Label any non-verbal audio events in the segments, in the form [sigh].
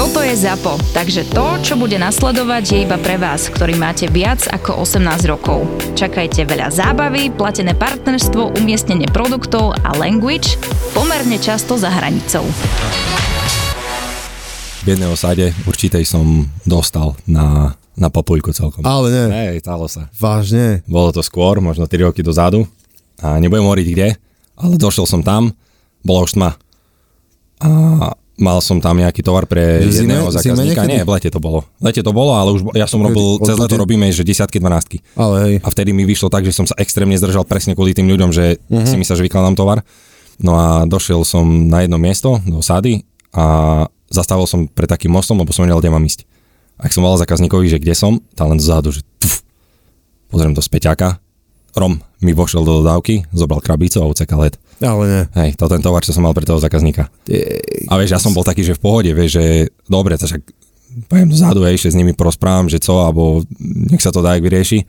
Toto je ZAPO, takže to, čo bude nasledovať, je iba pre vás, ktorý máte viac ako 18 rokov. Čakajte veľa zábavy, platené partnerstvo, umiestnenie produktov a language pomerne často za hranicou. V jednej osade určitej som dostal na, na papulku celkom. Ale nie. Hej, stalo sa. Vážne. Bolo to skôr, možno 3 roky dozadu. A nebudem hovoriť kde, ale došiel som tam, bola už tma. A mal som tam nejaký tovar pre Že jedného zime- zime zákazníka. niekedy? Nie, v lete to bolo. V lete to bolo, ale už ja som robil, Od cez leto robíme, že desiatky, dvanáctky. Ale hej. A vtedy mi vyšlo tak, že som sa extrémne zdržal presne kvôli tým ľuďom, že uh-huh. si myslel, že vykladám tovar. No a došiel som na jedno miesto do sády a zastavil som pred takým mostom, lebo som nevedel, kde mám ísť. Ak som volal zákazníkovi, že kde som, tá len zadu, že puf, pozriem do späťaka, Rom mi vošiel do dodávky, zobral krabicu a ucekal let. Ale nie. Hej, to ten tovar, čo som mal pre toho zákazníka. A vieš, ja som bol taký, že v pohode, vieš, že dobre, to však pojem dozadu, hej, ešte s nimi porozprávam, že co, alebo nech sa to dá, jak vyrieši.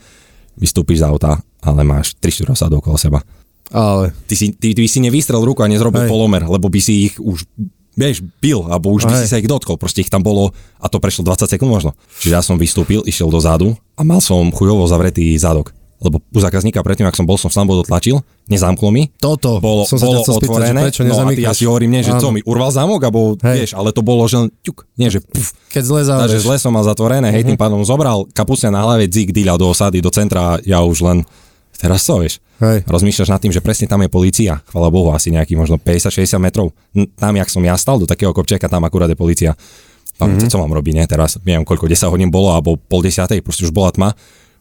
Vystúpiš z auta, ale máš 3-4 osadu okolo seba. Ale. Ty si, ty, ty si nevystrel ruku a nezrobil Hej. polomer, lebo by si ich už vieš, bil, alebo už by si sa ich dotkol, proste ich tam bolo a to prešlo 20 sekúnd možno. Čiže ja som vystúpil, išiel dozadu a mal som chujovo zavretý zadok. Lebo u zákazníka predtým, ak som bol, som sám dotlačil, nezamklo mi, Toto. bolo, som sa bolo chcel spýtať, otvorené, prečo no a ty, ja si hovorím, nie, že Áno. co mi urval zámok, alebo Hej. vieš, ale to bolo, že len ťuk, nie, že puf. Keď zle Takže zavrieš. zle som mal zatvorené, hej, tým pádom zobral kapucne na hlave, dzik, dýľa do osady, do centra, ja už len, teraz co, vieš, Hej. rozmýšľaš nad tým, že presne tam je polícia, chvala Bohu, asi nejakých možno 50-60 metrov, tam, jak som ja stal, do takého kopčeka, tam akurát je polícia. Tam, mm-hmm. co mám robiť, ne, teraz, neviem, koľko, 10 hodín bolo, alebo pol desiatej, proste už bola tma,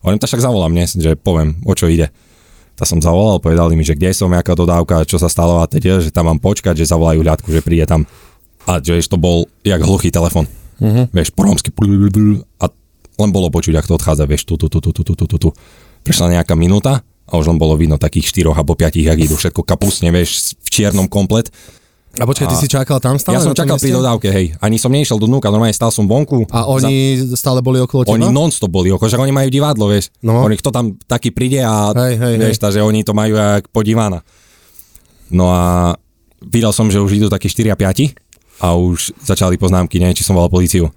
hovorím, tak však zavolám dnes, že poviem, o čo ide. Tak som zavolal, povedali mi, že kde som, aká dodávka, čo sa stalo a teď, že tam mám počkať, že zavolajú ľadku, že príde tam. A že to bol jak hluchý telefon. Uh-huh. Vieš, po rómsky a len bolo počuť, ak to odchádza, vieš, tu, tu, tu, tu, tu, tu, tu, tu. Prešla nejaká minúta a už len bolo vidno takých štyroch alebo piatich, jak idú všetko kapusne, vieš, v čiernom komplet. A počkaj, ty A- si čakal tam stále? ja som čakal pri dodávke, hej. Ani som nešiel do dnúka, normálne stal som vonku. A oni stále boli okolo Za, teba? oni non-stop boli, ako, že oni majú divadlo, vieš. No. Oni, kto tam taký príde a Hej, hej, vieš, hej. takže oni to majú jak podívána. No a videl som, že už idú takí 4 a 5 a už začali poznámky, neviem, či som volal políciu.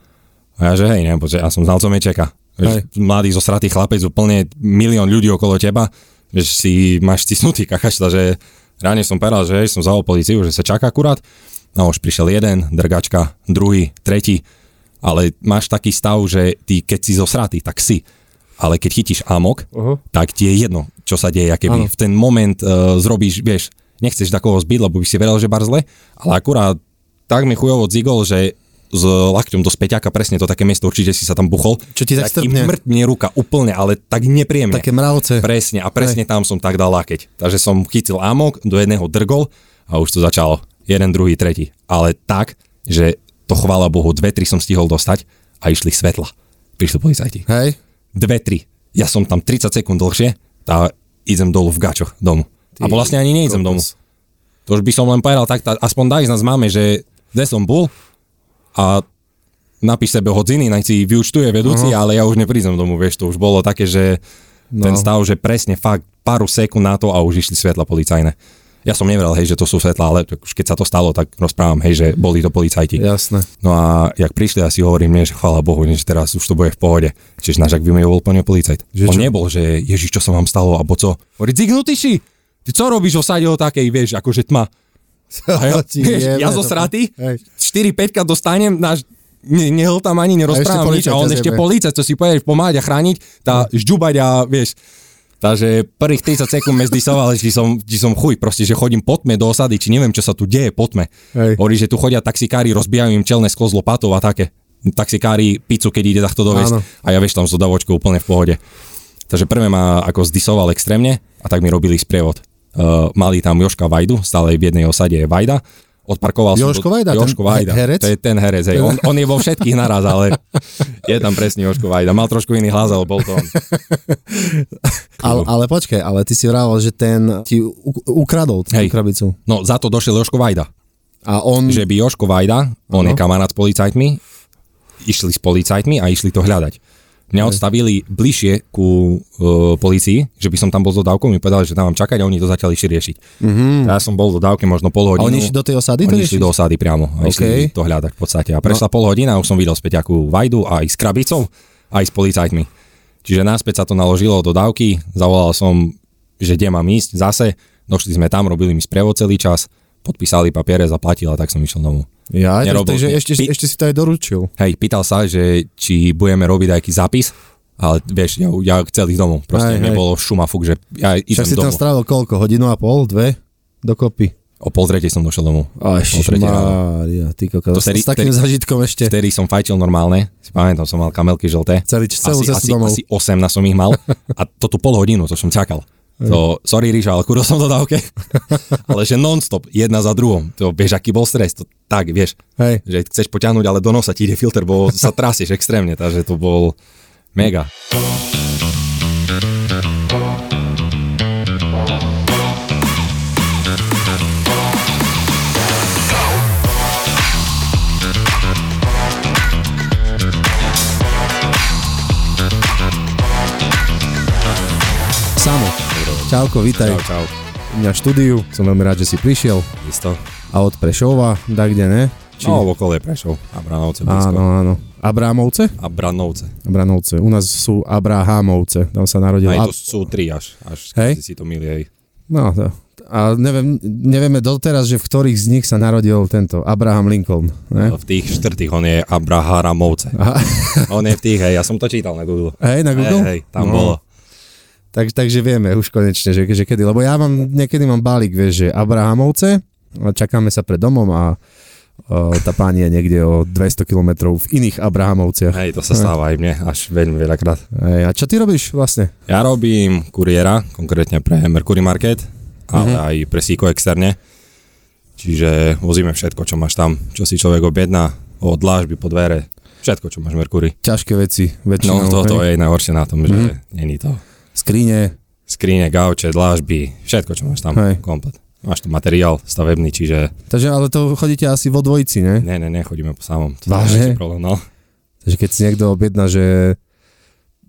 A ja, že hej, neviem, ja som znalcom Mečeka. Vieš, mladý zosratý chlapec, úplne milión ľudí okolo teba, vieš, si máš stisnutý kakaš, takže ráne som povedal, že som zavolal políciu, že sa čaká akurát. No už prišiel jeden, drgačka, druhý, tretí, ale máš taký stav, že ty keď si zosratý, tak si. Ale keď chytíš amok, uh-huh. tak ti je jedno, čo sa deje, keby v ten moment uh, zrobíš, vieš, nechceš takoho zbyť, lebo by si vedel, že bar zle, ale akurát tak mi chujovo dzigol, že s lakťom do späťaka, presne to také miesto, určite si sa tam buchol. Čo ti tak strpne? mŕtne ruka, úplne, ale tak nepríjemne. Také mravce. Presne, a presne tam som tak dal lakeť. Takže som chytil amok, do jedného drgol a už to začalo. Jeden, druhý, tretí. Ale tak, že to chvála Bohu, dve, tri som stihol dostať a išli svetla. Prišli policajti. Hej? Dve, tri. Ja som tam 30 sekúnd dlhšie a idem dolu v gačoch domu. a vlastne ani neidem domu. To už by som len povedal, tak tá, aspoň daj z nás máme, že kde som bol a napíš sebe hodziny, nech si vyučtuje vedúci, uh-huh. ale ja už neprídem domov, vieš, to už bolo také, že no. ten stav, že presne fakt pár sekúnd na to a už išli svetla policajné. Ja som nevedel, hej, že to sú svetla, ale už keď sa to stalo, tak rozprávam, hej, že boli to policajti. Jasné. No a jak prišli, ja si hovorím, nie, že chvála Bohu, nie, že teraz už to bude v pohode. Čiže náš ak by mi bol plne policajt. Že On čo? nebol, že Ježiš, čo sa vám stalo, alebo co. Hovorí, zignutý si, ty co robíš v osade o takej, vieš, akože tma. [laughs] A ja, ja zo sraty, Hej. 4-5 dostanem, náš ne, nehol tam ani, nerozprávam A nič a on ešte policajt, to si povieš pomáhať a chrániť, tá žďubať a vieš, Takže prvých 30 sekúnd me zdisoval, či som, či som chuj, proste, že chodím po tme do osady, či neviem, čo sa tu deje po tme. Hovorí, že tu chodia taxikári, rozbijajú im čelné sklo z lopatou a také. Taxikári pizzu, keď ide takto dovesť. A ja vieš tam s dodavočkou úplne v pohode. Takže prvé ma ako zdisoval extrémne a tak mi robili sprievod. Uh, mali tam Joška Vajdu, stále v jednej osade je Vajda. Odparkoval som... Jožko Vajda, ten Jožko Vajda. he- herec? To je ten herec, hej. On, on je vo všetkých naraz, ale [laughs] Je tam presne Joško Vajda. Mal trošku iný hlas, ale bol to on. [laughs] Ale, ale počkaj, ale ty si vravel, že ten ti ukradol tú Hej. krabicu. No za to došiel Joško Vajda. A on... Že by Joško Vajda, on Áno. je kamarát s policajtmi, išli s policajtmi a išli to hľadať. Mňa odstavili bližšie ku uh, policii, že by som tam bol s dodávkou, mi povedali, že tam mám čakať a oni to začali išli riešiť. Mm-hmm. Ja som bol v dodávke možno pol Mhm. A hodinu. oni išli do tej osady Oni išli do osady priamo a išli OK. No. to hľadať v podstate. A prešla pol hodina a už som videl späť akú Vajdu aj s krabicou, aj s policajtmi. Čiže náspäť sa to naložilo do dávky, zavolal som, že kde mám ísť zase, došli sme tam, robili mi sprevod celý čas, podpísali papiere, zaplatil a tak som išiel domov. Ja, Nerobil- takže ešte, Py- ešte si to aj doručil. Hej, pýtal sa, že či budeme robiť nejaký zápis, ale vieš, ja, ja chcel ísť domov. Proste hej. nebolo šuma fuk, že ja Však idem si tam strávil koľko? Hodinu a pol? Dve? Dokopy? O pol tretej som došiel domov. Mária, ty kokos. To vtedy- S takým vtedy- zažitkom ešte. Vtedy som fajčil normálne, si pamätám, som mal kamelky žlté. Celý, celú asi, asi, domov. asi 8 na som ich mal a to tu pol hodinu, to som čakal. To, sorry Ríša, ale kuril som do dávke. [laughs] ale že non-stop, jedna za druhou. To vieš, aký bol stres. To, tak, vieš, Hej. že chceš poťahnuť, ale do nosa ti ide filter, bo sa trasieš extrémne, takže to bol mega. Čauko, vítaj. Čau, čau. U mňa v štúdiu. Som veľmi rád, že si prišiel. Isto. A od Prešova, tak kde ne? Či... No, v okolie Prešov. A Branovce blízko. Áno, áno. Abrámovce? A Branovce. Abranovce. U nás sú Abrahámovce. Tam sa narodil. Aj to sú tri až. Až Hej. si to milí. No, to. A neviem, nevieme doteraz, že v ktorých z nich sa narodil tento Abraham Lincoln. Ne? V tých štvrtých on je Abraharamovce. Aha. On je v tých, hej, ja som to čítal na Google. Hej, na Google? Hej, hej, tam No. bolo. Tak, takže vieme už konečne, že, že kedy. Lebo ja mám, niekedy mám balík, vieš, že Abrahamovce, čakáme sa pred domom a o, tá pani je niekde o 200 km v iných Abrahamovciach. Hej, to sa stáva aj mne až veľmi veľakrát. Hej, a čo ty robíš vlastne? Ja robím kuriéra, konkrétne pre Mercury Market, ale aj pre Siko externe. Čiže vozíme všetko, čo máš tam, čo si človek objedná, od dlážby po dvere, všetko, čo máš v. Ťažké veci No, väčšinou. toto hej? je najhoršie na tom, že není to Skrine. skrine, gauče, dlážby, všetko, čo máš tam, Hej. komplet. Máš tu materiál stavebný, čiže Takže ale to chodíte asi vo dvojici, ne? ne, ne, ne, chodíme po samom. To Vážne? problém, no. Takže keď si niekto objedná, že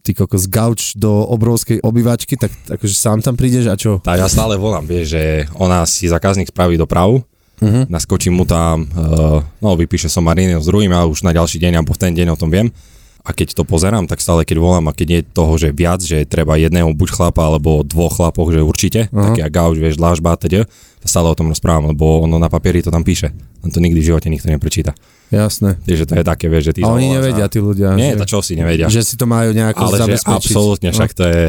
ty kokos gauč do obrovskej obývačky, tak akože sám tam prídeš a čo? Tak ja stále volám, vieš, že ona si zákazník spraví dopravu, Uh-huh. naskočím mu tam, uh, no vypíše som Marino s druhým a už na ďalší deň alebo v ten deň o tom viem. A keď to pozerám, tak stále keď volám a keď je toho, že viac, že treba jedného buď chlapa alebo dvoch chlapov, že určite, Aha. tak ja gauč, vieš, dlážba a teda, to stále o tom rozprávam, lebo ono na papieri to tam píše. Len to nikdy v živote nikto neprečíta. Jasné. Takže to je také, vieš, že ty A oni nevedia, tí ľudia. Nie, že, to čo si nevedia. že si to majú nejako ale zabezpečiť. absolútne, však to je,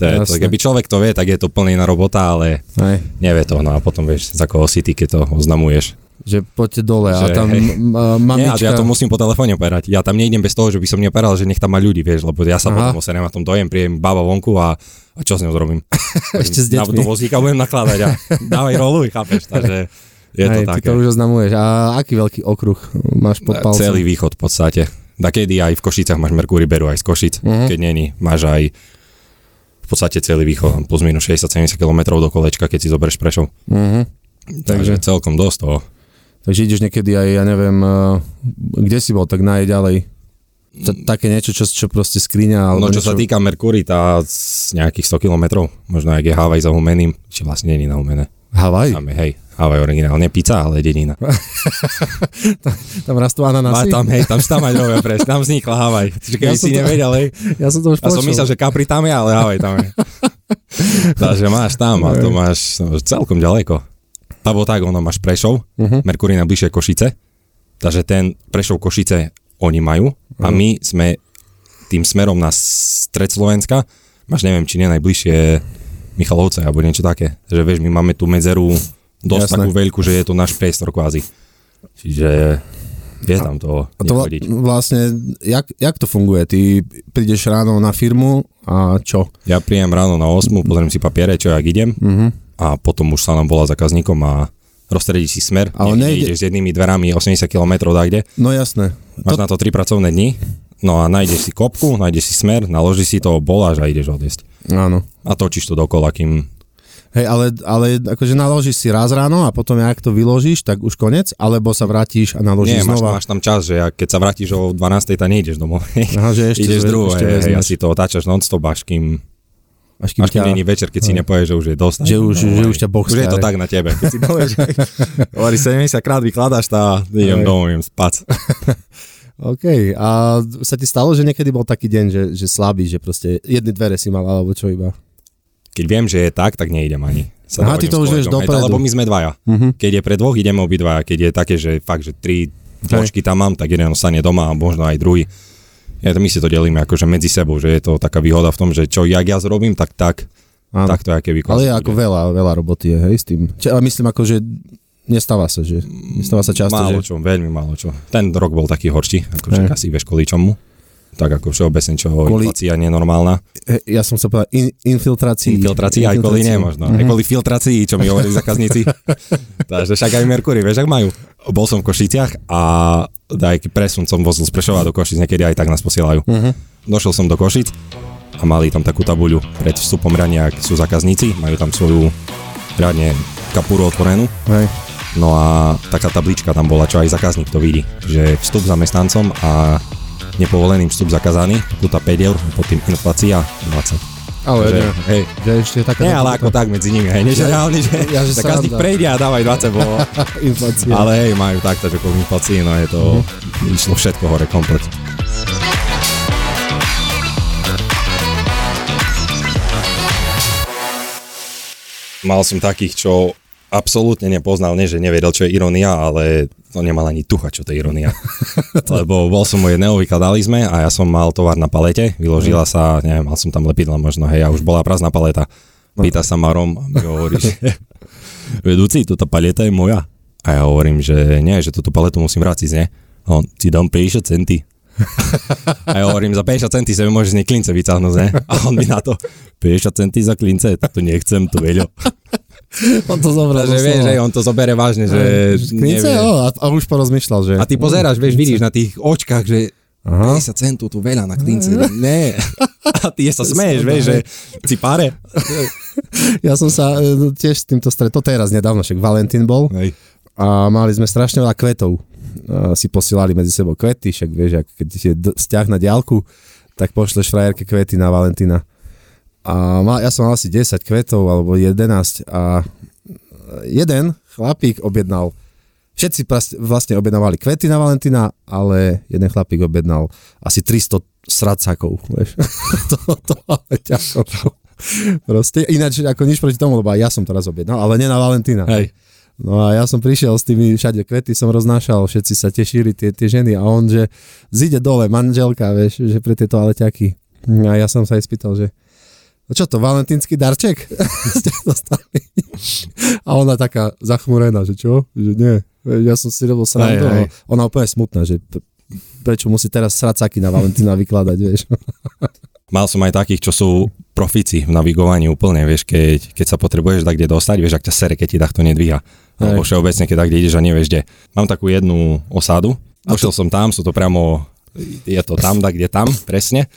to je to, keby človek to vie, tak je to plný na robota, ale hej, nevie to, no a potom vieš, za koho si ty, keď to oznamuješ. Že poďte dole a Že tam hej. Nie, mamička... a ja to musím po telefóne operať. Ja tam nejdem bez toho, že by som neoperal, že nech tam má ľudí, vieš, lebo ja sa Aha. potom oserem a tom dojem, príjem baba vonku a, a čo s ňou zrobím? [laughs] Ešte s Na deťmi. do vozíka budem nakladať a dávaj roluj, chápeš, takže je to Hej, ty také. to už oznamuješ. A aký veľký okruh máš pod palcom? Celý východ v podstate. Takedy aj v Košicách máš Merkúry, berú aj z Košic. Mhm. Keď není, máš aj v podstate celý východ, plus minus 60-70 km do kolečka, keď si zoberieš Prešov. Uh-huh. Takže celkom dosť toho. Takže ideš niekedy aj, ja neviem, uh, kde si bol, tak najďalej. T- také niečo, čo, čo proste skriňa, alebo No čo niečo... sa týka Merkury, tá z nejakých 100 km, možno ak je Havaj za Humeným, či vlastne není na Humene. Havaj? Tam je, hej, Havaj originál, nie pizza, ale dedina. [laughs] Tam rastú A ananasy? tam, hej, tam tam aj robia pres, tam vznikla Havaj. Keby Ja som si to- nevedel, hej, Ja som to už ja som počul. myslel, že Capri tam je, ale Havaj tam je. [laughs] Takže máš tam a to máš celkom ďaleko. Alebo tak, ono máš Prešov, Mhm. Merkury najbližšie Košice, takže ten Prešov Košice oni majú a Mhm. my sme tým smerom na stred Slovenska, máš neviem, či nie najbližšie Michalovce alebo niečo také. Že vieš, my máme tú medzeru dosť Jasné. takú veľkú, že je to náš priestor kvázi. Čiže je tam to, A to vla- vlastne, jak, jak to funguje? Ty prídeš ráno na firmu a čo? Ja príjem ráno na 8, pozriem si papiere, čo jak idem Uh-huh. A potom už sa nám volá zákazníkom a rozstredí si smer. Ale nejde- ideš s jednými dverami 80 km kde. No jasné. Máš na to 3 pracovné dni, No a nájdeš si kopku, nájdeš si smer, naložíš si to, boláš a ideš odjesť. Áno. A točíš to dokola, kým... Hej, ale, ale akože naložíš si raz ráno a potom, ak to vyložíš, tak už konec, alebo sa vrátiš a naložíš Nie, máš, znova. máš tam čas, že keď sa vrátiš o 12. tak nejdeš domov. Aha, že ešte ideš druhú, ešte hej, hej, a vezmeš. si to otáčaš non-stop, až kým, až kým, až kým ťa, není večer, keď si nepovieš, že už je dosť. že už, že hej. už ťa Boh Už je to tak na tebe. [laughs] Keď si povieš, [laughs] hovorí 70 krát vykladáš tá, idem domov, idem spať. [laughs] OK, a sa ti stalo, že niekedy bol taký deň, že, že slabý, že proste jedny dvere si mal, alebo čo iba? Keď viem, že je tak, tak neidem ani. Sa Aha, ty to už vieš dopredu. Lebo my sme dvaja. Mhm. Keď je pre dvoch, ideme obidvaja. Keď je také, že fakt, že tri zložky tam mám, tak jeden ostane doma a možno aj druhý. Ja, my si to delíme akože medzi sebou, že je to taká výhoda v tom, že čo jak ja zrobím, tak tak, Áno. tak to keby Ale je ako veľa, veľa roboty je, hej, s tým. Či, ale myslím ako, že nestáva sa, že nestáva sa často, Málo že... čo, veľmi málo čo. Ten rok bol taký horší, akože asi vieš kvôli čomu. Tak ako všeobecne, čo Kvôli- inflácia nenormálna. Ja som sa povedal, in, infiltrácii. Infiltrácii aj kvôli nie možno. Aj Mhm. kvôli filtrácii, čo mi hovorili zákazníci. [laughs] Takže však aj Merkury, vieš, ak majú. Bol som v Košiciach a aj keď presun som vozil z Prešova do Košic, niekedy aj tak nás posielajú. Mhm. Došiel som do Košic a mali tam takú tabuľu pred vstupom rania, ak sú zákazníci, majú tam svoju riadne kapuru otvorenú. Hej. No a taká tablička tam bola, čo aj zákazník to vidí, že vstup zamestnancom a nepovolený vstup zakázaný, puta 5 eur, pod tým inflácia 20. Ale že, nie, hej, že ešte taká... nie, ale ako tak medzi nimi, hej, že reálne, že, [laughs] Ja, že sranda. prejde a dávaj 20, bolo, [laughs] Inflácia. ale hej, majú takto, že kvôli inflácii, no je to, išlo všetko hore komplet. Mal som takých, čo absolútne nepoznal, nie že nevedel, čo je ironia, ale to nemal ani tucha, čo to je ironia. [laughs] [laughs] Lebo bol som u jedného, vykladali sme a ja som mal tovar na palete, vyložila sa, neviem, mal som tam lepidla možno, hej, a už bola prázdna paleta. Pýta sa Marom a mi hovorí, že [laughs] vedúci, túto paleta je moja. A ja hovorím, že nie, že túto paletu musím vrátiť, nie? A on, ti dám 50 centy. A ja hovorím, za 50 centy sa mi môžeš z nej klince vycáhnuť, ne? A on mi na to, 50 centy za klince, to nechcem, to veľo. On to zobral. Zo vieš, že on to zobere vážne, že nevie. jo, a, a už porozmýšľal, že... A ty pozeráš, vieš, vidíš na tých očkách, že Aha. 50 centov tu veľa na klince. Ne. [laughs] A ty sa smeješ, vieš, že si páre. [laughs] Ja som sa e, tiež s týmto stretol teraz nedávno, však Valentín bol Hej. a mali sme strašne veľa kvetov. A si posielali medzi sebou kvety, však vieš, ak keď je vzťah na diálku, tak pošleš frajerke kvety na Valentína. A mal, ja som mal asi 10 kvetov, alebo 11 a jeden chlapík objednal Všetci vlastne objednávali kvety na Valentína, ale jeden chlapík objednal asi 300 sradcakov, vieš. [laughs] to, to ťažko. Proste, ináč ako nič proti tomu, lebo ja som to raz objednal, ale nie na Valentína. Hej. No a ja som prišiel s tými, všade kvety som roznášal, všetci sa tešili, tie, tie ženy a on, že zíde dole, manželka, vieš, že pre tie toaleťaky. A ja som sa aj spýtal, že no čo to, valentínsky darček? [laughs] Ste dostali. A ona taká zachmurená, že čo? Že nie. Ja som si robil srandu. Ona úplne smutná, že prečo musí teraz sracaky na Valentína vykladať, vieš. [laughs] Mal som aj takých, čo sú profici v navigovaní úplne, vieš, keď, keď sa potrebuješ tak kde dostať, vieš, ak ťa sere, keď ti takto nedvíha. Alebo všeobecne, keď tak kde ideš a nevieš kde. Mám takú jednu osadu, došiel som tam, sú to priamo, je to tam, tak kde tam, presne.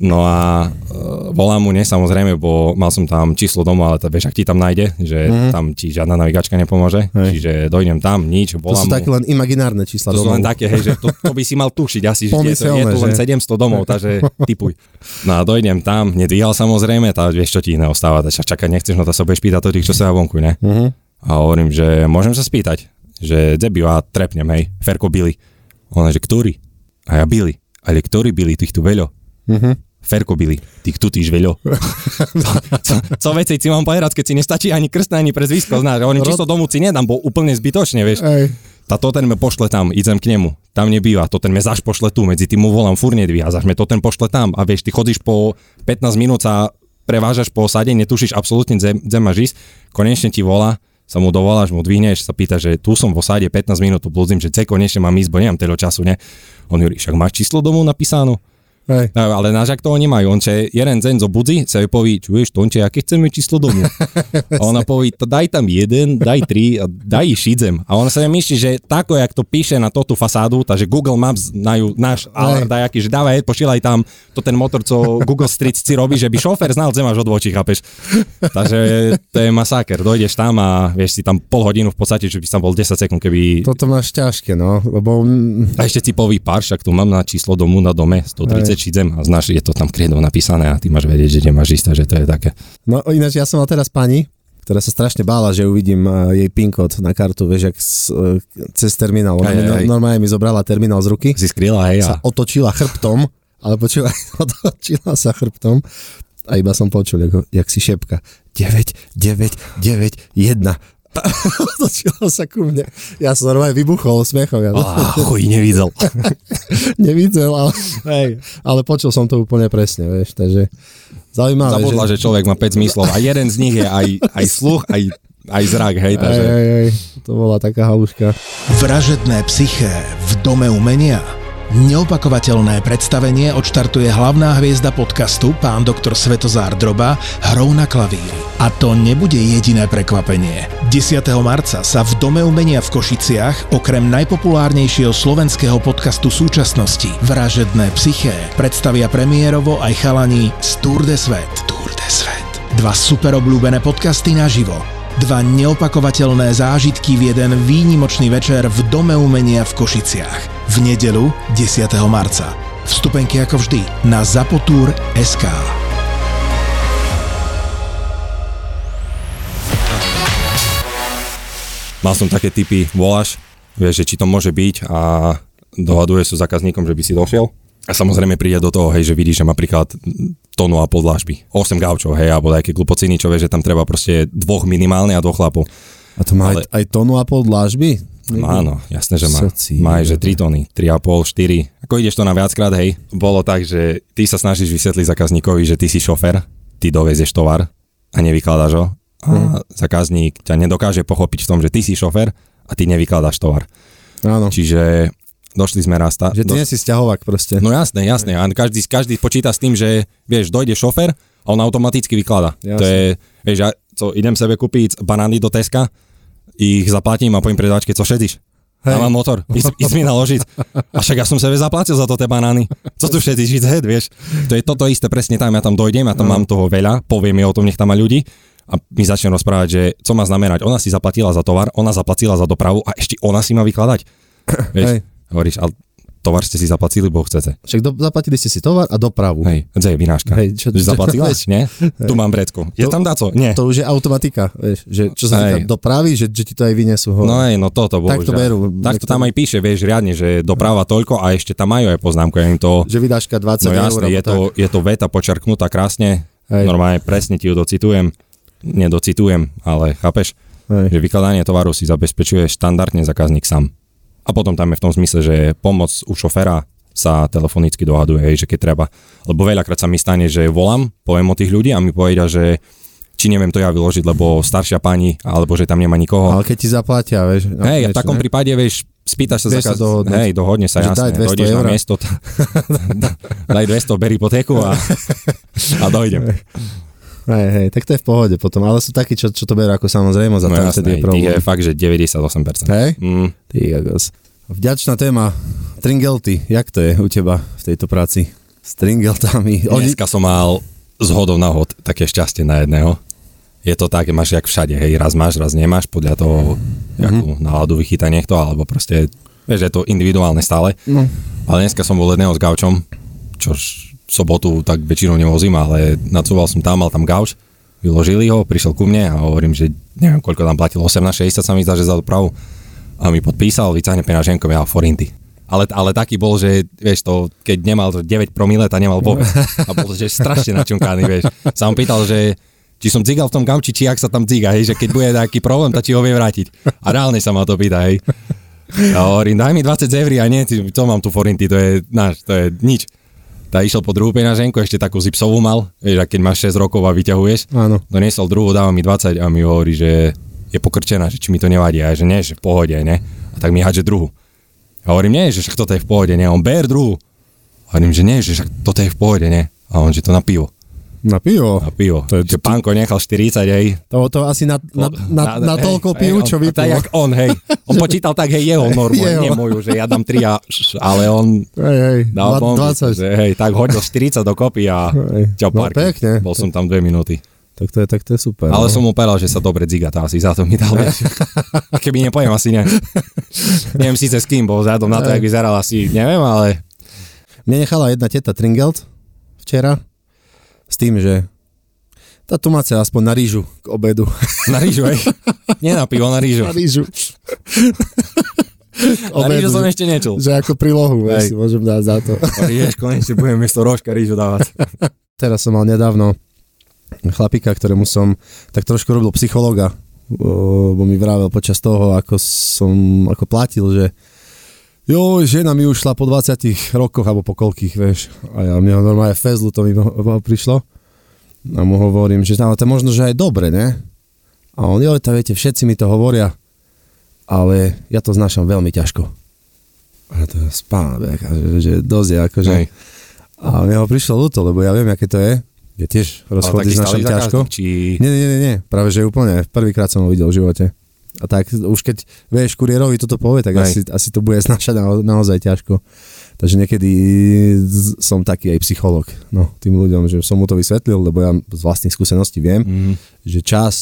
No a uh, volám mu, nie samozrejme, bo mal som tam číslo domu, ale to vieš, ak ti tam nájde, že mm. tam ti žiadna navigačka nepomôže, Hej. čiže dojdem tam, nič, To volám sú mu. také len imaginárne čísla To sú len domov. také, hej, že to, to by si mal tušiť asi, že je to, je to len že? 700 domov, takže typuj. No a dojdem tam, nedvíhal samozrejme, tá vieš, čo ti iné ostáva, tak čakať nechceš, no to sa budeš pýtať tých, čo sa vonku, ne? Uh-huh. A hovorím, že môžem sa spýtať, že kde býva, trepnem, hej, Ferko Billy. Ona, že ktorý? A ja Billy. Ale ktorý Billy, tých tu veľo? Uh-huh. Ferko Billy, tých tu týž veľo. co, co veci si mám povedať, keď si nestačí ani krstné, ani prezvisko, znáš. Hovorím, čisto domu si nedám, bo úplne zbytočne, vieš. Hej. Tá to ten me pošle tam, idem k nemu. Tam nebýva, to ten me zaš pošle tu, medzi tým mu volám, fur nedvíha, zaš me to ten pošle tam. A vieš, ty chodíš po 15 minút a prevážaš po osade, netušíš absolútne, kde máš ísť, konečne ti volá, sa mu dovoláš, mu dvihneš, sa pýta, že tu som v osade 15 minút, tu blúdzim, že ce konečne mám ísť, bo nemám teda času, ne? On hovorí, však máš číslo domov napísanú? Hej. No, ale náš jak to oni majú, on že jeden deň zobudzi, sa jej poví, čuješ, Tonče, aké chceme číslo domu? [laughs] A ona poví, to daj tam jeden, daj tri a daj ich šidzem. A ona sa myslí, že tako, jak to píše na tú fasádu, takže Google Maps najú náš alarm dajaký, že dávaj, pošielaj tam to ten motor, co Google Street si robí, že by šofér znal, kde máš od voči, chápeš? Takže to je masáker, dojdeš tam a vieš si tam pol hodinu v podstate, že by tam bol 10 sekúnd, keby... Toto máš ťažké, no, lebo A ešte si poví pár, však tu mám na číslo domu na dome, 130 šidzem a znáš, je to tam kriedou napísané a ty máš vedieť, že kde máš ísť, že to je také. No ináč ja som mal teraz pani, ktorá sa strašne bála, že uvidím uh, jej PIN kód na kartu, vieš, jak s, uh, cez terminál. Ona Aj, mi aj, no- normálne mi zobrala terminál z ruky, Si skryla, hej, sa otočila chrbtom, ale počúvaj, [laughs] otočila sa chrbtom a iba som počul, jak, jak si šepka. 9, 9, 9, 1. [laughs] otočila sa ku mne. Ja som normálne vybuchol smiechom. Ja chuj, nevidel. [laughs] nevidel, ale, Hej. ale počul som to úplne presne, vieš, takže zaujímavé. Zabudla, že človek má 5 zmyslov a jeden z nich je aj, aj sluch, aj, aj zrak, hej, Aj, takže... aj, aj, to bola taká haluška. Vražedné psyché v Dome umenia. Neopakovateľné predstavenie odštartuje hlavná hviezda podcastu, pán doktor Svetozár Droba, hrou na klavíri. A to nebude jediné prekvapenie. 10. marca sa v Dome umenia v Košiciach, okrem najpopulárnejšieho slovenského podcastu súčasnosti Vražedné psyché, predstavia premiérovo aj chalani z Tour de Svet. Tour de Svet. Dva super obľúbené podcasty naživo. Dva neopakovateľné zážitky v jeden výnimočný večer v Dome umenia v Košiciach. V nedelu 10. marca. Vstupenky ako vždy na Zapotur.sk. Mal som také typy, voláš, vieš, že či to môže byť a dohaduje sa zákazníkom, že by si došiel. A samozrejme príde do toho, hej, že vidíš, že napríklad tónu a pol dlážby. 8 gaučov, hej, alebo také glupociny, čo vieš, že tam treba proste dvoch minimálne a dvoch chlapov. A to má Ale- aj, aj tónu a pol dlážby? No áno, jasné, že má. Soci, Má aj, že dobre. 3 tóny, 3,5, 4. Ako ideš to na viackrát, hej. Bolo tak, že ty sa snažíš vysvetliť zákazníkovi, že ty si šofer, ty dovezieš tovar a nevykladáš ho. A zákazník ťa nedokáže pochopiť v tom, že ty si šofer a ty nevykladáš tovar. Áno. Čiže došli sme raz... Ta, Že ty nie si sťahovák proste. No jasné, jasné. A každý, každý počíta s tým, že vieš, dojde šofer a on automaticky vyklada. Jasné. To je, vieš, ja co, idem sebe kúpiť banány do Teska, ich zaplatím a poviem predáčke, co šedíš? Hej. Ja mám motor, ísť, [laughs] ísť mi naložiť. A však ja som sebe zaplatil za to tie banány. Co tu šedíš, ísť head, vieš? To je toto isté presne tam, ja tam dojdem, ja tam mám toho veľa, poviem mi o tom, nech tam má ľudí a my začnem rozprávať, že co má znamenať. Ona si zaplatila za tovar, ona zaplatila za dopravu a ešte ona si má vykladať. [coughs] Vieš, Hej. Hovoríš, ale tovar ste si zaplatili, bo chcete. Však do, zaplatili ste si tovar a dopravu. Hej, kde je vináška? Hej, čo- čo- zaplatila? [laughs] vieš. Nie? Tu mám vrecko. Je To- tam daco? Nie. To už je automatika, vieš, že čo sa Hej. týka dopravy, že, že ti to aj vyniesú hore. No hej, no toto bolo. Tak to berú. Tak to tam aj píše, vieš, riadne, že doprava toľko a ešte tam majú aj poznámku, ja im to... Že vydáška 20 No eur. jasné, alebo je to, je to veta počarknutá krásne, Hej. normálne presne ti ju docitujem, nedocitujem, ale chápeš, Hej. že vykladanie tovaru si zabezpečuje štandardne zákazník sám. A potom tam je v tom zmysle, že pomoc u šoféra sa telefonicky dohaduje, že keď treba. Lebo veľakrát sa mi stane, že volám, poviem o tých ľudí a mi povedia, že či neviem to ja vyložiť, lebo staršia pani, alebo že tam nemá nikoho. Ale keď ti zaplatia, vieš. no, Hej, v takom ne? prípade, vieš, spýtaš sa Vieš sa zakaz... dohodnúť. Hej, dohodne sa, Že daj 200 Dojdeš na eur. miesto, t- [laughs] daj 200, beri potéku a, [laughs] a dojdem. Hej, hej, tak to je v pohode potom, ale sú takí, čo, čo to berú ako samozrejmosť a No tam jasné, je problém. je fakt, že 98%. Hej? Mm, Ty kokos. Vďačná téma. Stringelty, jak to je u teba v tejto práci? Stringeltami. Oni... dneska som mal z hodou na hod také šťastie na jedného. Je to tak, máš jak všade, hej, raz máš, raz nemáš, podľa toho, mm-hmm. jakú náladu vychytá niekto, alebo proste, vieš, je to individuálne stále. No. Ale dneska som bol jedného s gaučom, čož sobotu tak väčšinou nevozím, ale nacúval som tam, mal tam gauč, vyložili ho, prišiel ku mne a hovorím, že neviem, koľko tam platil, 18, 60 sa mi zdá, že za dopravu. A mi podpísal, vycahne peňaženko, ja forinty. Ale, ale taký bol, že vieš to, keď nemal to 9 promile, tak nemal vôbec. [laughs] A bol, že strašne načunkaný, vieš. Sa on pýtal, že či som cigal v tom gauči, či ak sa tam ciga, hej, že keď bude nejaký problém, tak či ho vie vrátiť. A reálne sa ma to pýta, hej. A hovorím, daj mi 20 eur a nie, to mám tu forinty, to je náš, to je nič. Tak išiel po druhú peňaženku, ešte takú zipsovú mal, vieš, a keď máš 6 rokov a vyťahuješ, Áno. doniesol druhú, dáva mi 20 a mi hovorí, že je pokrčená, že či mi to nevadí, a že nie, že v pohode, ne? A tak mi hádže druhú. A hovorím, nie, že však toto je v pohode, ne? On ber druhú. A Hovorím, že nie, že však toto je v pohode, nie? A on, že to na pivo. Na pivo. Na pivo. To je- že pánko nechal 40, hej. To, to asi na, na, na, na toľko hej, piv, hej, čo on- Tak vypil. jak on, hej. On počítal tak, hej, jeho normu, Jeho. nie moju, že ja dám 3 a, ale on Hej, hej, dal dva- bomby, 20. že, hej, tak hodil 40 do kopy a Hej. No pekne. Bol som tam 2 minúty. Tak to je, tak to je super. Ale no. som mu povedal, že sa dobre dzigatá, asi za to mi dal. [laughs] Keby nepojem, asi ne. Neviem síce s kým bol, vzhľadom na to, jak vyzeral, asi neviem, ale Mne nechala jedna teta Tringelt včera s tým, že tá tu máte aspoň na rýžu k obedu. na rýžu, hej. Nie na pivo, na rýžu. Na rýžu. Na rýžu som ešte nečul. že ako prílohu, vieš, si môžem dať za to. Vieš, konečne budem miesto rožka rýžu dávať. Teraz som mal nedávno chlapika, ktorému som tak trošku robil psychologa, bo mi vravel počas toho, ako som, ako platil, že jo, žena mi ušla po 20 rokoch, alebo po koľkých, vieš. A ja ho normálne fezlu to mi prišlo. A mu hovorím, že ale to je možno, že aj dobre, ne? A on, jo, to viete, všetci mi to hovoria, ale ja to znášam veľmi ťažko. A to je spán, že, dosť je akože... Hej. A mne ho prišlo ľúto, lebo ja viem, aké to je. Ja tiež rozchody znášam ťažko. Či... Nie, nie, nie, nie, práve že úplne. Prvýkrát som ho videl v živote. A tak už keď, vieš, kurierovi toto povie, tak asi, asi to bude [laughs] znašať na, naozaj ťažko. Takže niekedy som taký aj psycholog no, tým ľuďom, že som mu to vysvetlil, lebo ja z vlastných skúseností viem, Mm. že čas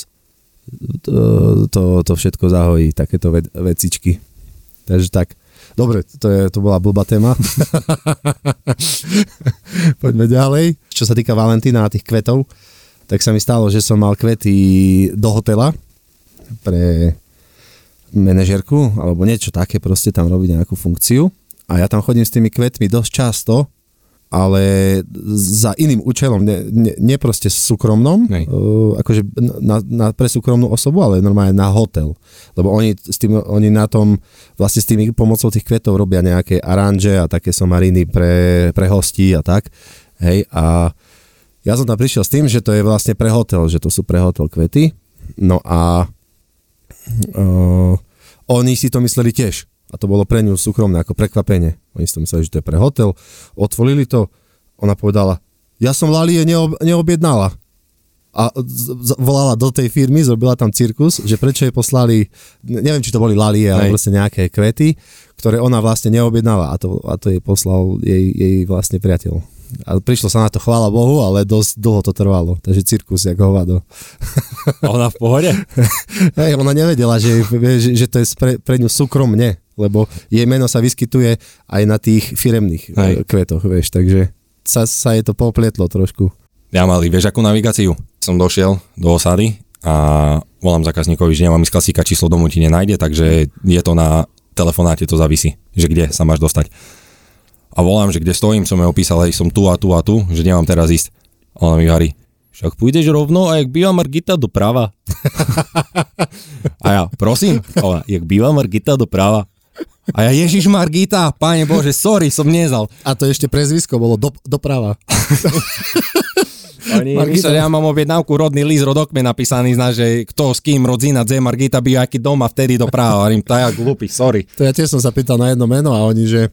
to, to, to všetko zahojí, takéto ve, vecičky. Takže tak. Dobre, to, je, to bola blbá téma. [laughs] Poďme ďalej. Čo sa týka Valentína a tých kvetov, tak sa mi stalo, že som mal kvety do hotela pre manažerku, alebo niečo také, proste tam robiť nejakú funkciu. A ja tam chodím s tými kvetmi dosť často, ale za iným účelom, ne, ne, ne proste súkromnom, uh, akože na, na, pre súkromnú osobu, ale normálne na hotel. Lebo oni, s tým, oni na tom, vlastne s tými pomocou tých kvetov robia nejaké aranže a také somariny pre, pre hostí a tak. Hej, a ja som tam prišiel s tým, že to je vlastne pre hotel, že to sú pre hotel kvety. No a uh, oni si to mysleli tiež. A to bolo pre ňu súkromné, ako prekvapenie. Oni si to mysleli, že to je pre hotel. Otvorili to. Ona povedala, ja som Lalie neob, neobjednala. A z, z, volala do tej firmy, zrobila tam cirkus, že prečo jej poslali, ne- neviem, či to boli Lalie, ale proste nejaké kvety, ktoré ona vlastne neobjednala a to, a to jej poslal jej, jej vlastne priateľ. A prišlo sa na to, chvála Bohu, ale dosť dlho to trvalo. Takže cirkus, jak hovado. Ona v pohode? [laughs] Hej, ona nevedela, že, že, že to je pre, pre ňu súkromne, lebo jej meno sa vyskytuje aj na tých firemných Hej. e, kvetoch, vieš, takže sa, sa jej to poplietlo trošku. Ja mali, vieš akú navigáciu? Som došiel do osady a volám zákazníkovi, že nemám ísť číslo domu ti nenájde, takže je to na telefonáte, to závisí, že kde sa máš dostať. A volám, že kde stojím, som jej opísal, hej, som tu a tu a tu, že nemám teraz ísť. A ona mi hovorí, však pôjdeš rovno a jak býva Margita doprava. [laughs] a ja, prosím, ona, jak býva Margita doprava. A ja, Ježiš Margita, páne Bože, sorry, som nezal. A to ešte prezvisko bolo do, doprava. [laughs] Oni Margita. ja mám objednávku rodný list, rodokme napísaný, znáš, že kto s kým, rodzina, dze, Margita by aký doma, vtedy doprava. Hovorím, to ja glupý, sorry. To ja tiež som sa pýtal na jedno meno a oni, že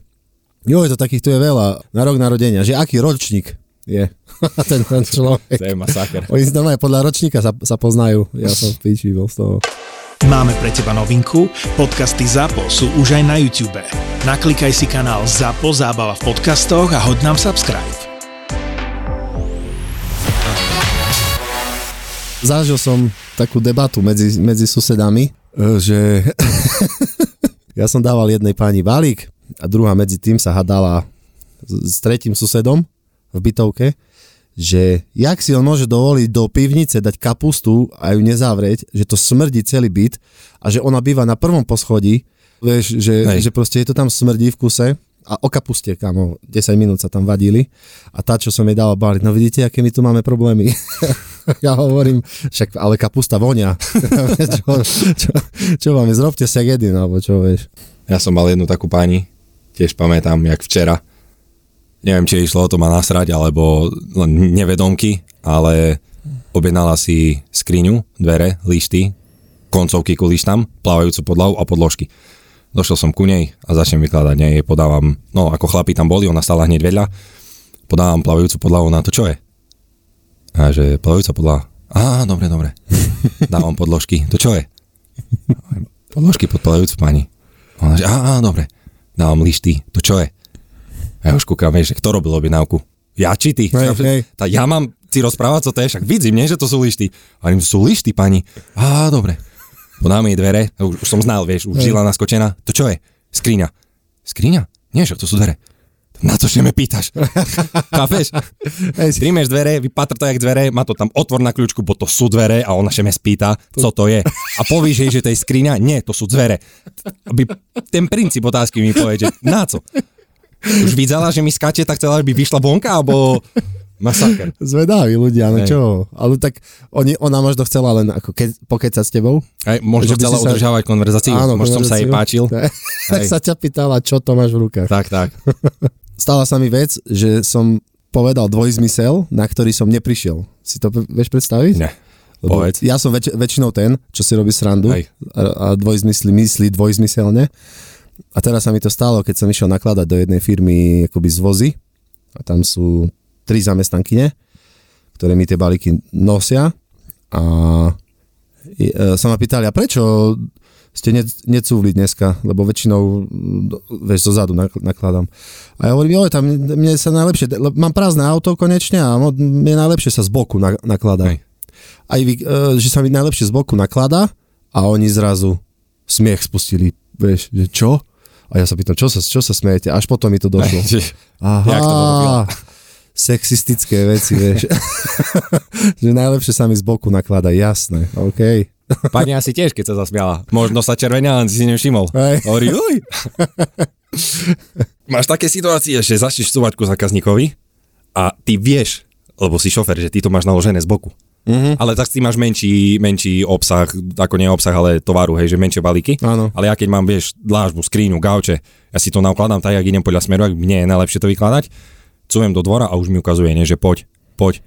jo, je to takých tu je veľa na rok narodenia, že aký ročník je [laughs] ten, ten človek. To je masaker. Oni si normálne podľa ročníka sa, sa poznajú. Ja som v píči bol z toho. Máme pre teba novinku, podcasty ZAPO sú už aj na YouTube. Naklikaj si kanál ZAPO Zábava v podcastoch a hoď nám subscribe. Zažil som takú debatu medzi, medzi susedami, e, že [laughs] ja som dával jednej pani balík a druhá medzi tým sa hadala s, tretím susedom v bytovke, že jak si on môže dovoliť do pivnice dať kapustu a ju nezavrieť, že to smrdí celý byt a že ona býva na prvom poschodí, vieš, že, Hej. že proste je to tam smrdí v kuse a o kapuste, kamo, 10 minút sa tam vadili a tá, čo som jej dala balík, no vidíte, aké my tu máme problémy. [laughs] ja hovorím, však ale kapusta vonia. [laughs] čo, čo, čo máme, zrobte sa jak jeden, alebo čo, vieš. Ja som mal jednu takú pani, tiež pamätám, jak včera. Neviem, či išlo o to ma nasrať, alebo len nevedomky, ale objednala si skriňu, dvere, lišty, koncovky ku lištám, plávajúcu podlahu a podložky. došiel som ku nej a začnem vykladať, nie, jej podávam, no ako chlapi tam boli, ona stála hneď vedľa, podávam plavajúcu podlahu na to, čo je? A že plavajúca podľa, á, dobre, dobre. [laughs] Dávam podložky, to čo je? Podložky pod plavajúcu pani. Ona že, á, á, dobre. Dávam lišty, to čo je? A ja už kúkam, vieš, kto robil objednávku? Ja či ty? Hej, hej. Tá, ja mám si rozprávať, co to je, však vidím, nie, že to sú lišty. A hovorím, sú lišty, pani. Á, dobre. Podáme jej dvere, už, už som znal, vieš, už žila naskočená. To čo je? Skriňa. Skriňa? Nie, že to sú dvere. Na čo me pýtaš? [laughs] Chápeš? Príjmeš dvere, vypatr to jak dvere, má to tam otvor na kľúčku, bo to sú dvere a ona me spýta, co to je. A povíš jej, že to je skriňa? Nie, to sú dvere. Aby ten princíp otázky mi povie, že na co? Už videla, že mi skáče, tak chcela, aby vyšla vonka, alebo masaker. Zvedaví ľudia, no čo? Ale tak oni, ona možno chcela len ako ke, pokecať s tebou. Aj, možno by chcela si sa- udržávať konverzáciu, možno som sa jej páčil. [laughs] tak sa ťa pýtala, čo to máš v rukách. Tak, tak. [laughs] Stala sa mi vec, že som povedal dvojzmysel, na ktorý som neprišiel. Si to vieš predstaviť? Ne. Lebo Povedz. Ja som väč- väčšinou ten, čo si robí srandu Hej. a, a dvojzmyslí myslí dvojzmyselne. A teraz sa mi to stalo, keď som išiel nakladať do jednej firmy akoby z vozy a tam sú tri zamestnankyne, ktoré mi tie balíky nosia a e, sa ma pýtali, a prečo ste ne, necúvli dneska, lebo väčšinou, mm, vieš, zo zadu nak- nakladám. A ja hovorím, jo, tam mne sa najlepšie, mám prázdne auto konečne a mne najlepšie sa z boku na- nakladá. Hej. Aj e, že sa mi najlepšie z boku nakladá a oni zrazu smiech spustili, vieš, že čo? A ja sa pýtam, čo sa, čo sa smejete? Až potom mi to došlo. Jak to Aha, sexistické veci, vieš. [laughs] že najlepšie sa mi z boku nakladá, jasné, OK. Pani asi tiež, keď sa zasmiala. Možno sa červenia, len si nevšimol. Hej. Hovorí, uj. [laughs] Máš také situácie, že začneš cúvať ku zákazníkovi a ty vieš, lebo si šofer, že ty to máš naložené z boku. Mm-hmm. Ale tak ty máš menší, menší obsah, ako nie obsah, ale tovaru, hej, že menšie balíky. Áno. Ale ja keď mám, vieš, dlážbu, skríňu, gauče, ja si to nakladám tak, jak idem podľa smeru, ak mne je najlepšie to vykladať, cúvem do dvora a už mi ukazuje, nie, že poď, poď,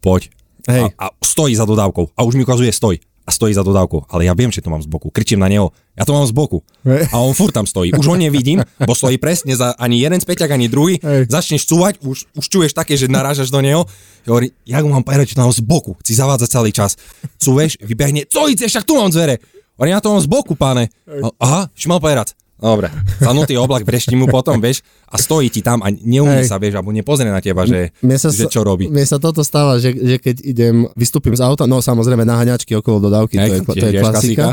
poď. Hej. A, a stojí za dodávkou. A už mi ukazuje stoj. Stojí za dodávkou. Ale ja viem, že to mám z boku. Kričím na neho. Ja to mám z boku. A on furt tam stojí. Už ho nevidím, bo stojí presne za ani jeden späťak, ani druhý. Hej. Začneš cúvať, už, už čuješ také, že narážaš do neho. Hovorí, jak mu mám to mám z boku. Si zavádza celý čas. Cúveš, vybehne, co ide, však tu mám dvere. Hovorí, ja to mám z boku, páne. Aha, čo mal povedať? Dobre, zanutý oblak, breští mu potom, vieš, a stojí ti tam a neumie sa, vieš, alebo nepozrie na teba, že, Mne sa, že čo robí. Mne sa toto stáva, že, že keď idem, vystúpim z auta, no samozrejme naháňačky okolo dodávky, to Hej, je, to je klasika. klasika.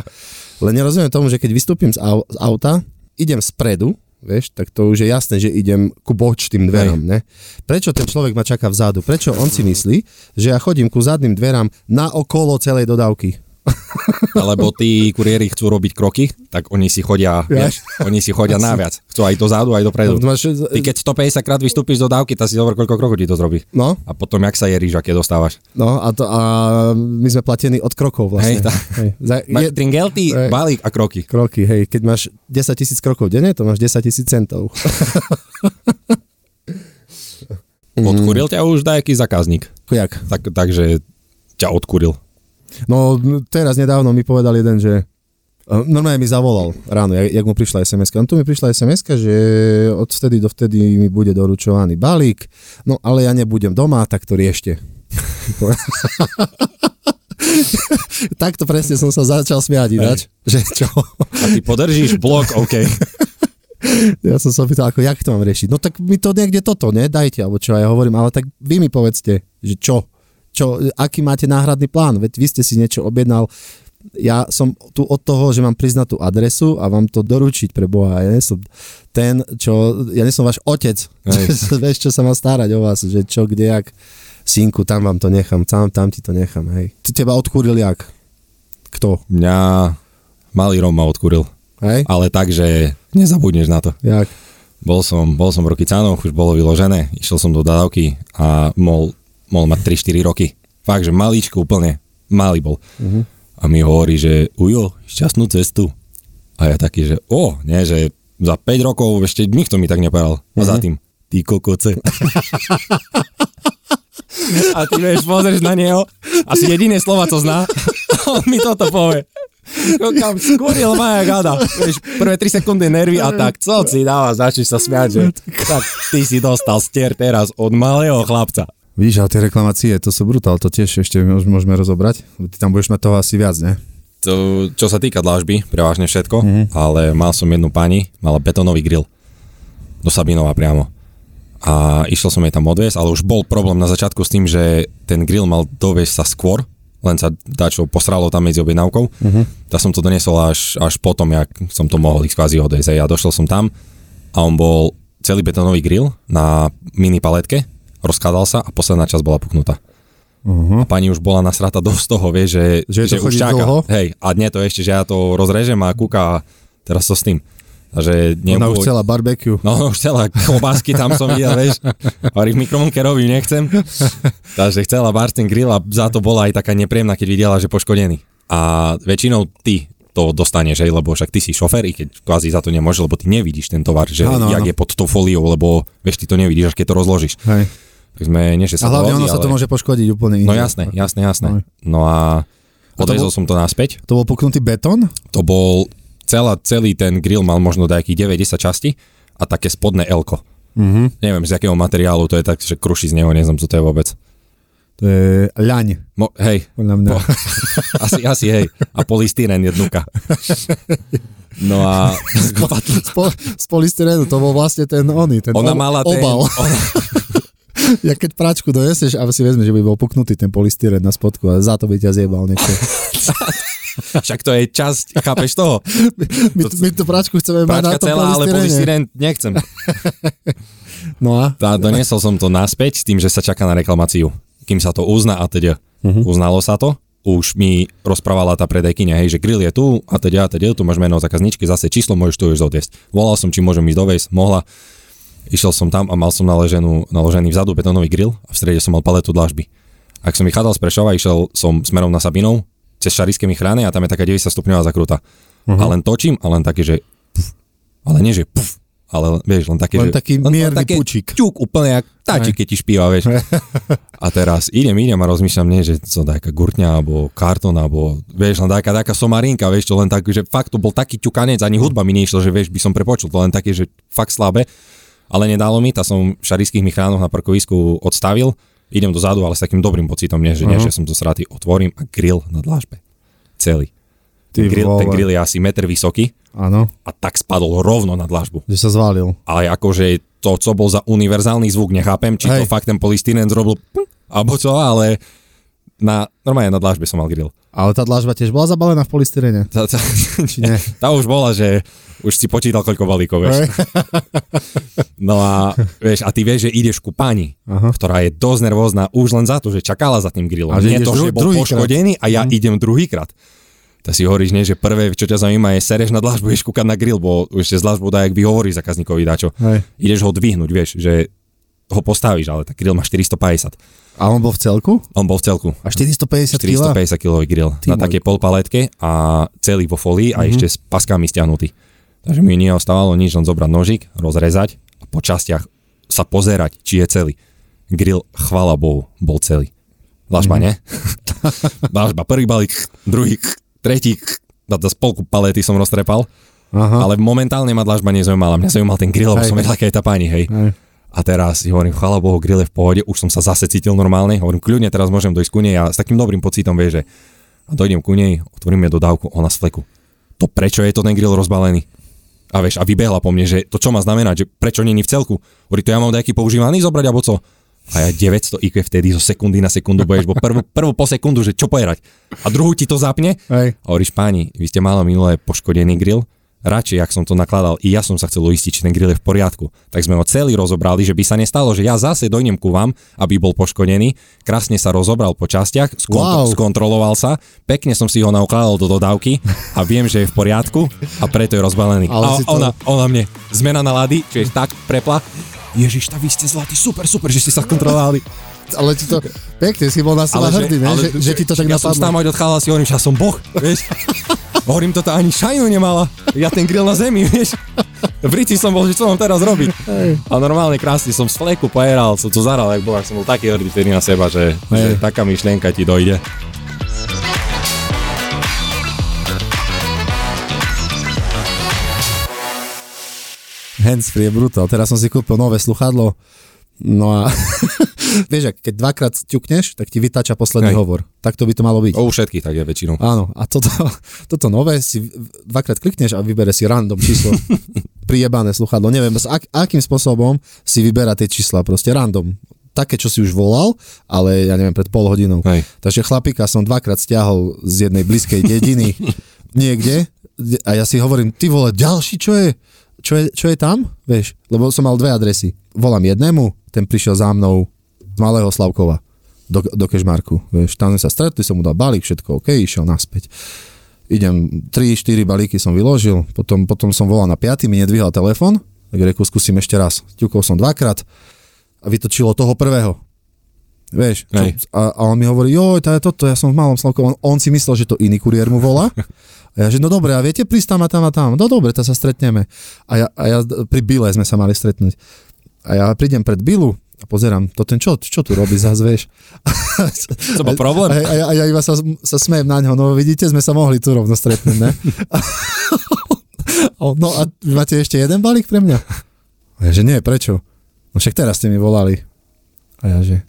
Len nerozumiem tomu, že keď vystúpim z, au, z auta, idem spredu, vieš, tak to už je jasné, že idem ku bočným dverám, ne? Prečo ten človek ma čaká vzadu? Prečo on si myslí, že ja chodím ku zadným dverám na okolo celej dodávky? Alebo tí kuriéri chcú robiť kroky, tak oni si chodia, Ja. vieš, oni si chodia [laughs] naviac. Chcú aj dozadu, aj dopredu. Máš, Ty keď 150 krát vystúpiš do dávky, tak si dobre, koľko krokov ti to zrobí. no, A potom, jak sa je rýža, keď dostávaš. no a, to, a my sme platení od krokov vlastne. Hej, tá. Hej. Za, Ma, je, tringelty, Hej. balík a kroky. kroky, hej, keď máš 10 tisíc krokov denne, to máš 10 tisíc centov. [laughs] Odkuril ťa už dajaký zákazník. Jak? Tak, takže ťa odkuril. No teraz nedávno mi povedal jeden, že normálne mi zavolal ráno, jak, jak mu prišla sms On tu mi prišla sms že od vtedy do vtedy mi bude doručovaný balík, no ale ja nebudem doma, tak to riešte. [laughs] Takto presne som sa začal smiať ináč, že čo? A ty podržíš blok, OK. [laughs] Ja som sa pýtal, ako, jak to mám riešiť? No tak mi to niekde toto, ne? Dajte, alebo čo? A ja hovorím, ale tak vy mi povedzte, že čo? Čo? Aký máte náhradný plán? Veď vy ste si niečo objednal. Ja som tu od toho, že mám priznať tú adresu a vám to doručiť pre Boha. Ja nie som ten, čo... Ja nie som váš otec. [laughs] Vieš, čo sa má starať o vás, že čo, kde, jak. Synku, tam vám to nechám, tam, tam ti to nechám, hej. Teba odkúril jak? Kto? Mňa malý Rom ma odkuril. Hej? Ale tak, že nezabudneš na to. Jak? Bol som, bol som v Rokycánoch, už bolo vyložené, išiel som do dodávky a mohol, mohol mať 3-4 roky. Fakt, že maličko úplne, malý bol. Uh-huh. A mi hovorí, že ujo, šťastnú cestu. A ja taký, že o, nie, že za 5 rokov ešte nikto mi tak nepovedal. A za tým, ty kokoce. [laughs] a ty vieš, pozrieš na neho, asi jediné slova, co zná, [laughs] on mi toto povie. Kam skuril ma jak hada. Vieš, prvé 3 sekundy nervy a tak co si dáva, začneš sa smiať, že [laughs] tak ty si dostal stier teraz od malého chlapca. Vidíš, ale tie reklamácie, to sú brutál, to tiež ešte môž- môžeme rozobrať. Ty tam budeš mať toho asi viac, ne? To, čo sa týka dlážby, prevažne všetko, mm-hmm. ale mal som jednu pani, mala betónový grill. Do Sabinova priamo. A išiel som jej tam odviesť, ale už bol problém na začiatku s tým, že ten grill mal doviesť sa skôr, len sa dačo posralo tam medzi objednávkou. Mm-hmm. Tak som to doniesol až, až potom, jak som to mohol ich kvázi odviesť. A ja došiel som tam a on bol celý betónový grill na mini paletke, rozkladal sa a posledná časť bola puknutá. Uh-huh. A pani už bola nasrata dosť toho, vie, že, Že to už čaká. dlho? Hej, a nie to ešte, že ja to rozrežem a kúka a teraz to s tým. A že nie Ona už chcela barbecue. No, už chcela klobásky, tam som videl, vieš. Hovorím, mikromlnke robím, nechcem. Takže chcela bar ten grill a za to bola aj taká nepríjemná, keď videla, že poškodený. A väčšinou ty to dostaneš, hej, lebo však ty si šofér, i keď kvázi za to nemôžeš, lebo ty nevidíš ten tovar, že Áno, jak áno. je pod tou fóliou, lebo vieš, ty to nevidíš, až keď to rozložíš. Hej. Tak sme, nie, že A sa hlavne dohodli, ono sa to ale- môže poškodiť úplne No jasné, jasné, jasné. Hej. No a odvezol som to naspäť. To bol puknutý betón? To bol, celá, celý ten grill mal možno nejakých 9-10 časti a také spodné elko. Mhm. Neviem, z akého materiálu to je tak, že kruší z neho, neznam, co to je vôbec. To je ľaň, Mo, hej, podľa mňa. po, [laughs] asi, asi hej. A polystyren jednotka. No a [laughs] z, po, z polystyrénu, to bol vlastne ten oný, ten ona ob- mala ten... obal. Ona, [laughs] [laughs] ja keď práčku doneseš a si vezme, že by bol puknutý ten polystyrén na spodku a za to by ťa zjebal niekto. [laughs] však to je časť, chápeš toho? My, my tú práčku chceme mať na tom celá, ale polystyren nechcem. [laughs] No a? Tá, doniesol som to naspäť tým, že sa čaká na reklamáciu. Kým sa to uzná a teda uh-huh. uznalo sa to, už mi rozprávala tá predajkyňa, hej, že grill je tu a teda a teda, tu máš meno zákazničky, zase číslo môžeš tu už odviesť. Volal som, či môžem ísť dovesť, mohla. Išiel som tam a mal som naloženú, naložený vzadu betónový grill a v strede som mal paletu dlažby. Ak som vychádzal z Prešova, išiel som smerom na Sabinov, cez Šarické mi a tam je taká 90 stupňová zakrúta. Uh-huh. A len točím a len také, že puf, ale nie, že puf, ale vieš, len také, Len že... taký mierny pučík. Ťuk, úplne jak táčik, keď ti špíva, vieš. A teraz idem, idem a rozmýšľam, nie, že to taká gurtňa, alebo kartón, alebo vieš, len taká, taká somarinka, vieš, to len tak, že fakt to bol taký ťukanec, ani hudba mi neišla, že vieš, by som prepočul, to len také, že fakt slabé. Ale nedalo mi, tá som v šarických michránoch na parkovisku odstavil, idem dozadu, ale s takým dobrým pocitom, nie, že, nie, že som to sratý, otvorím a grill na dlážbe. Celý. Ty Ten grill, ten grill je asi meter vysoký Áno, a tak spadol rovno na dlážbu že sa zvalil. ale akože to, co bol za univerzálny zvuk, nechápem, či Hej. to fakt ten polystyren zrobil alebo čo, ale na, normálne na dlážbe som mal grill. Ale tá dlažba tiež bola zabalená v polystyrene. Tá, tá, nie? [laughs] tá už bola, že už si počítal, koľko balíkov, vieš. [laughs] No a, vieš, a ty vieš, že ideš ku pani, Aha. ktorá je dosť nervózna už len za to, že čakala za tým grillom. A že Nie to, že bol poškodený a ja idem druhýkrát. Tak si hovoríš, nie, že prvé, čo ťa zaujíma, je sereš na dlažbu, ideš kúkať na grill, bo ešte z dlažbu dá, jak vyhovorí zákazníkovi dačo. Hej. Ideš ho dvihnúť, vieš, že ho postavíš, ale tak grill má 450. A on bol v celku? On bol v celku. A 450 kg? 450 kg grill Ty na takej polpaletke a celý vo folii a ešte s paskami stiahnutý. Takže mi neostávalo nič, len zobrať nožik, rozrezať a po častiach sa pozerať, či je celý. Grill, chvala Bohu, bol celý. Dlažba, mm-hmm. ne? [laughs] Dlažba, prvý balík, druhý, tretí, na spolku palety som roztrepal, Aha. ale momentálne ma dlažba nezaujímala. Mňa zaujímal ten grill, lebo som vedel, aká je tá pani, hej. Hej. A teraz si hovorím, chvála Bohu, grill je v pohode, už som sa zase cítil normálne, hovorím, kľudne teraz môžem dojsť ku nej a s takým dobrým pocitom vie, že a dojdem ku nej, otvorím jej dodávku, ona z fleku. To prečo je to ten grill rozbalený? A vieš, a vybehla po mne, že to čo má znamenať, že prečo není v celku? Hovorí, to ja mám nejaký používaný zobrať, alebo co? A ja 900 IQ vtedy zo sekundy na sekundu budeš, bo prvú, prvú po sekundu, že čo pojerať. A druhú ti to zapne Hej. a hovoríš, páni, vy ste malo minulé poškodený grill, radšej, ak som to nakladal, i ja som sa chcel uistiť, či ten grill je v poriadku. Tak sme ho celý rozobrali, že by sa nestalo, že ja zase dojdem ku vám, aby bol poškodený, krásne sa rozobral po častiach, skontro- Wow. skontroloval sa, pekne som si ho naukladal do dodávky a viem, že je v poriadku a preto je rozbalený. Ale a to- ona, ona mne, zmena nálady, čiže tak prepla, Ježiš, tak vy ste zlatí, super, super, že ste sa kontrolovali. Ale ti to, pekne si bol na seba hrdý, ne? Že, že, ti to tak ja som napadlo. tam aj odchádzal si hovorím, že ja som boh, vieš. [laughs] Hovorím, to tá ani šajnu nemala. Ja ten grill na zemi, [laughs] vieš. V Riti som bol, že čo mám teraz robiť. A normálne krásny som z fleku pojeral, som to zaral, jak bol, ak som bol taký hrdý vtedy na seba, že, že taká myšlienka ti dojde. Handsfree je brutál. Teraz som si kúpil nové sluchadlo, no a [laughs] vieš, keď dvakrát ťukneš, tak ti vytača posledný Hej. hovor. Tak to by to malo byť. O, všetkých tak je väčšinou. Áno, a toto, toto nové si dvakrát klikneš a vybere si random číslo. [laughs] Prijebané sluchadlo. Neviem, s ak, akým spôsobom si vyberá tie čísla, proste random. Také, čo si už volal, ale ja neviem, pred pol hodinou. Hej. Takže chlapika som dvakrát stiahol z jednej blízkej dediny [laughs] niekde a ja si hovorím, ty vole, ďalší, čo je? Čo je, čo je tam? Vieš, lebo som mal dve adresy. Volám jednému, ten prišiel za mnou z Malého Slavkova do, do Kešmarku. Vieš, tam sme sa stretli, som mu dal balík, všetko OK, išiel naspäť. Idem, 3-4 balíky som vyložil, potom, potom som volal na 5, mi nedvíhal telefon, tak reku, skúsim ešte raz. Ťukol som dvakrát a vytočilo toho prvého. Vieš, čo, a, a on mi hovorí, joj, to je toto, ja som v malom Slavku. On, on si myslel, že to iný kuriér mu volá. A ja, že no dobre, a viete prísť tam a tam a tam. No dobre, tak sa stretneme. A ja, a ja pri Bile sme sa mali stretnúť. A ja prídem pred Bilu a pozerám, to ten čo, čo tu robí zás, vieš. [laughs] To bol problém? A, a, a ja iba sa, sa smejem na ňo, no vidíte, sme sa mohli tu rovno stretnúť, ne? [laughs] No a vy máte ešte jeden balík pre mňa? A ja, že nie, prečo? No však teraz ste mi volali. A ja, že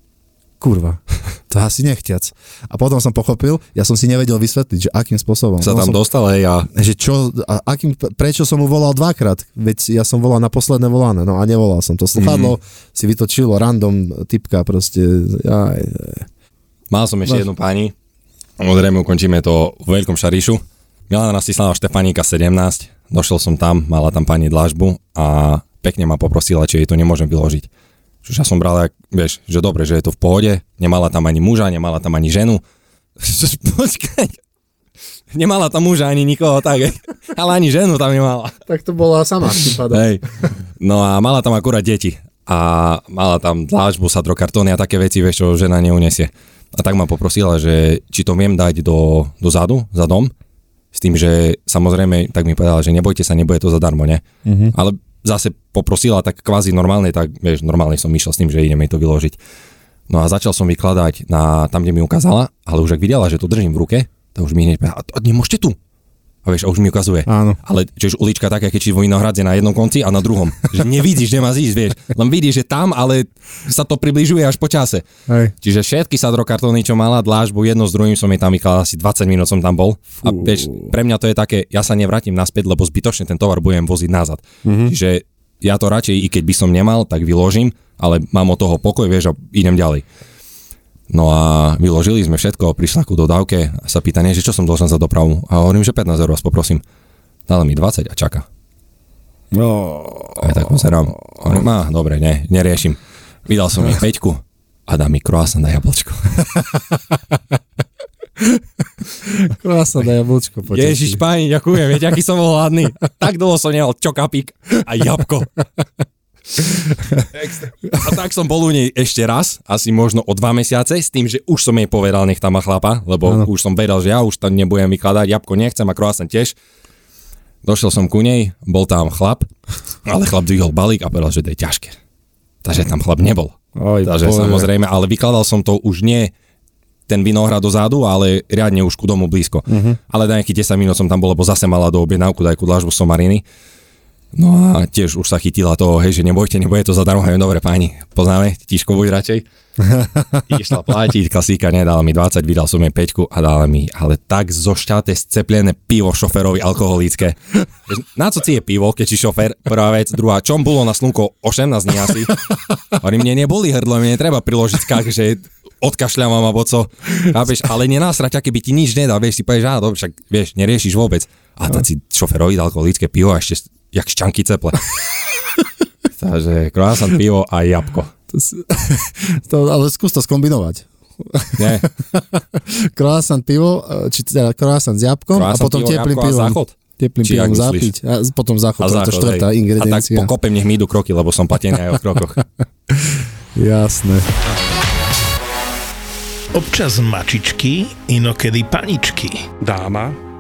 kurva, [laughs] to asi nechtiac. A potom som pochopil, ja som si nevedel vysvetliť, že akým spôsobom. Sa tam som, dostal, hej, a že čo, a akým, prečo som mu volal dvakrát? Veď ja som volal na posledné volané, no a nevolal som to. Sluchadlo mm-hmm. si vytočilo random typka proste. Aj, mal som ešte jednu pani. Samozrejme, ukončíme to v Veľkom Šarišu. Milana Nastislava Štefaníka 17. Došiel som tam, mala tam pani dlažbu a pekne ma poprosila, či jej to nemôžem vyložiť. Čo ja som bral, vieš, že dobre, že je to v pohode, nemala tam ani muža, nemala tam ani ženu. [laughs] Počkaj, nemala tam muža ani nikoho, tak, [laughs] ale ani ženu tam nemala. tak to bola sama tým pádom. Hej. No a mala tam akurát deti. A mala tam dlážbu, sadrokartóny a také veci, vieš, čo žena neunesie. A tak ma poprosila, že či to viem dať do, do zadu, za dom, s tým, že samozrejme, tak mi povedala, že nebojte sa, nebude to zadarmo, ne? Mhm. Ale zase poprosila tak kvázi normálne, tak vieš, normálne som išiel s tým, že ideme to vyložiť. No a začal som vykladať na tam, kde mi ukázala, ale už ak videla, že to držím v ruke, tak už mi hneď "A nemôžete tu. A vieš, a už mi ukazuje. Áno. Ale čiže ulička taká, keď či vo Vinohradze na jednom konci a na druhom. Že nevidíš, kde máš ísť, vieš. Len vidíš, že tam, ale sa to približuje až po čase. Hej. Čiže všetky sadrokartóny, čo mala dlážbu, jedno s druhým som jej tam vykladal, asi 20 minút som tam bol. A vieš, pre mňa to je také, ja sa nevrátim naspäť, lebo zbytočne ten tovar budem voziť nazad. Mm-hmm. Čiže ja to radšej, i keď by som nemal, tak vyložím, ale mám od toho pokoj, vieš, a idem ďalej. No a vyložili sme všetko, prišla ku dodávke a sa pýta, nie, že čo som dlžen za dopravu. A hovorím, že 15 eur vás poprosím. Dala mi 20 a čaká. No, A ja tak pozerám. Hovorím, á, dobre, ne, neriešim. Vydal som jej peťku a dá mi croissant na jablčko. [laughs] krásna na jablčko. poteší. Ježiš, páni, ďakujem, viete, aký som bol hladný. Tak dlho som nemal čokapík a jabko. A tak som bol u nej ešte raz, asi možno o dva mesiace, s tým, že už som jej povedal, nech tam má chlapa, lebo Áno. už som vedel, že ja už tam nebudem vykladať, jabko nechcem a croissant tiež. Došiel som ku nej, bol tam chlap, ale chlap dvihol balík a povedal, že to je ťažké. Takže tam chlap nebol. Oj, Takže bože. samozrejme, ale vykladal som to už nie ten vinohrad dozadu, ale riadne už ku domu blízko. Uh-huh. Ale na nejakých 10 minút som tam bol, lebo zase mala do objednávku dajku dlažbu somariny. No a tiež už sa chytila toho, hej, že nebojte, nebude to zadarmo, hej, dobre páni, poznáme, tíško buď radšej. [laughs] Išla platiť, klasíka, nedala mi 20, vydal som jej 5 a dala mi, ale tak zošťaté, sceplené pivo šoferovi alkoholické. Na co si je pivo, keď si šofer, prvá vec, druhá, čom bolo na slnko 18 dní asi. Hovorím, mne neboli hrdlo, mne netreba priložiť skak, že odkašľam alebo co. Chápeš, ale nenásrať, keby ti nič nedal, vieš, si povieš, á, dobre, však vieš, neriešiš vôbec. A tak si šoferovi dal alkoholické pivo a ešte jak šťanky ceple. [laughs] Takže croissant, pivo a jabko. To, si- [laughs] to, ale skús to skombinovať. Nie, [laughs] Croissant pivo, e, či teda croissant s jabkom a Croissant, potom pivo, teplým a pivom. záchod? Teplým Či pivom zapiť a potom záchod, a to je záchod, štvrtá hej. A tak ingrediencia. pokopem, nech mi idú kroky, lebo som platený aj o krokoch. Jasné. Občas mačičky, inokedy paničky. Dáma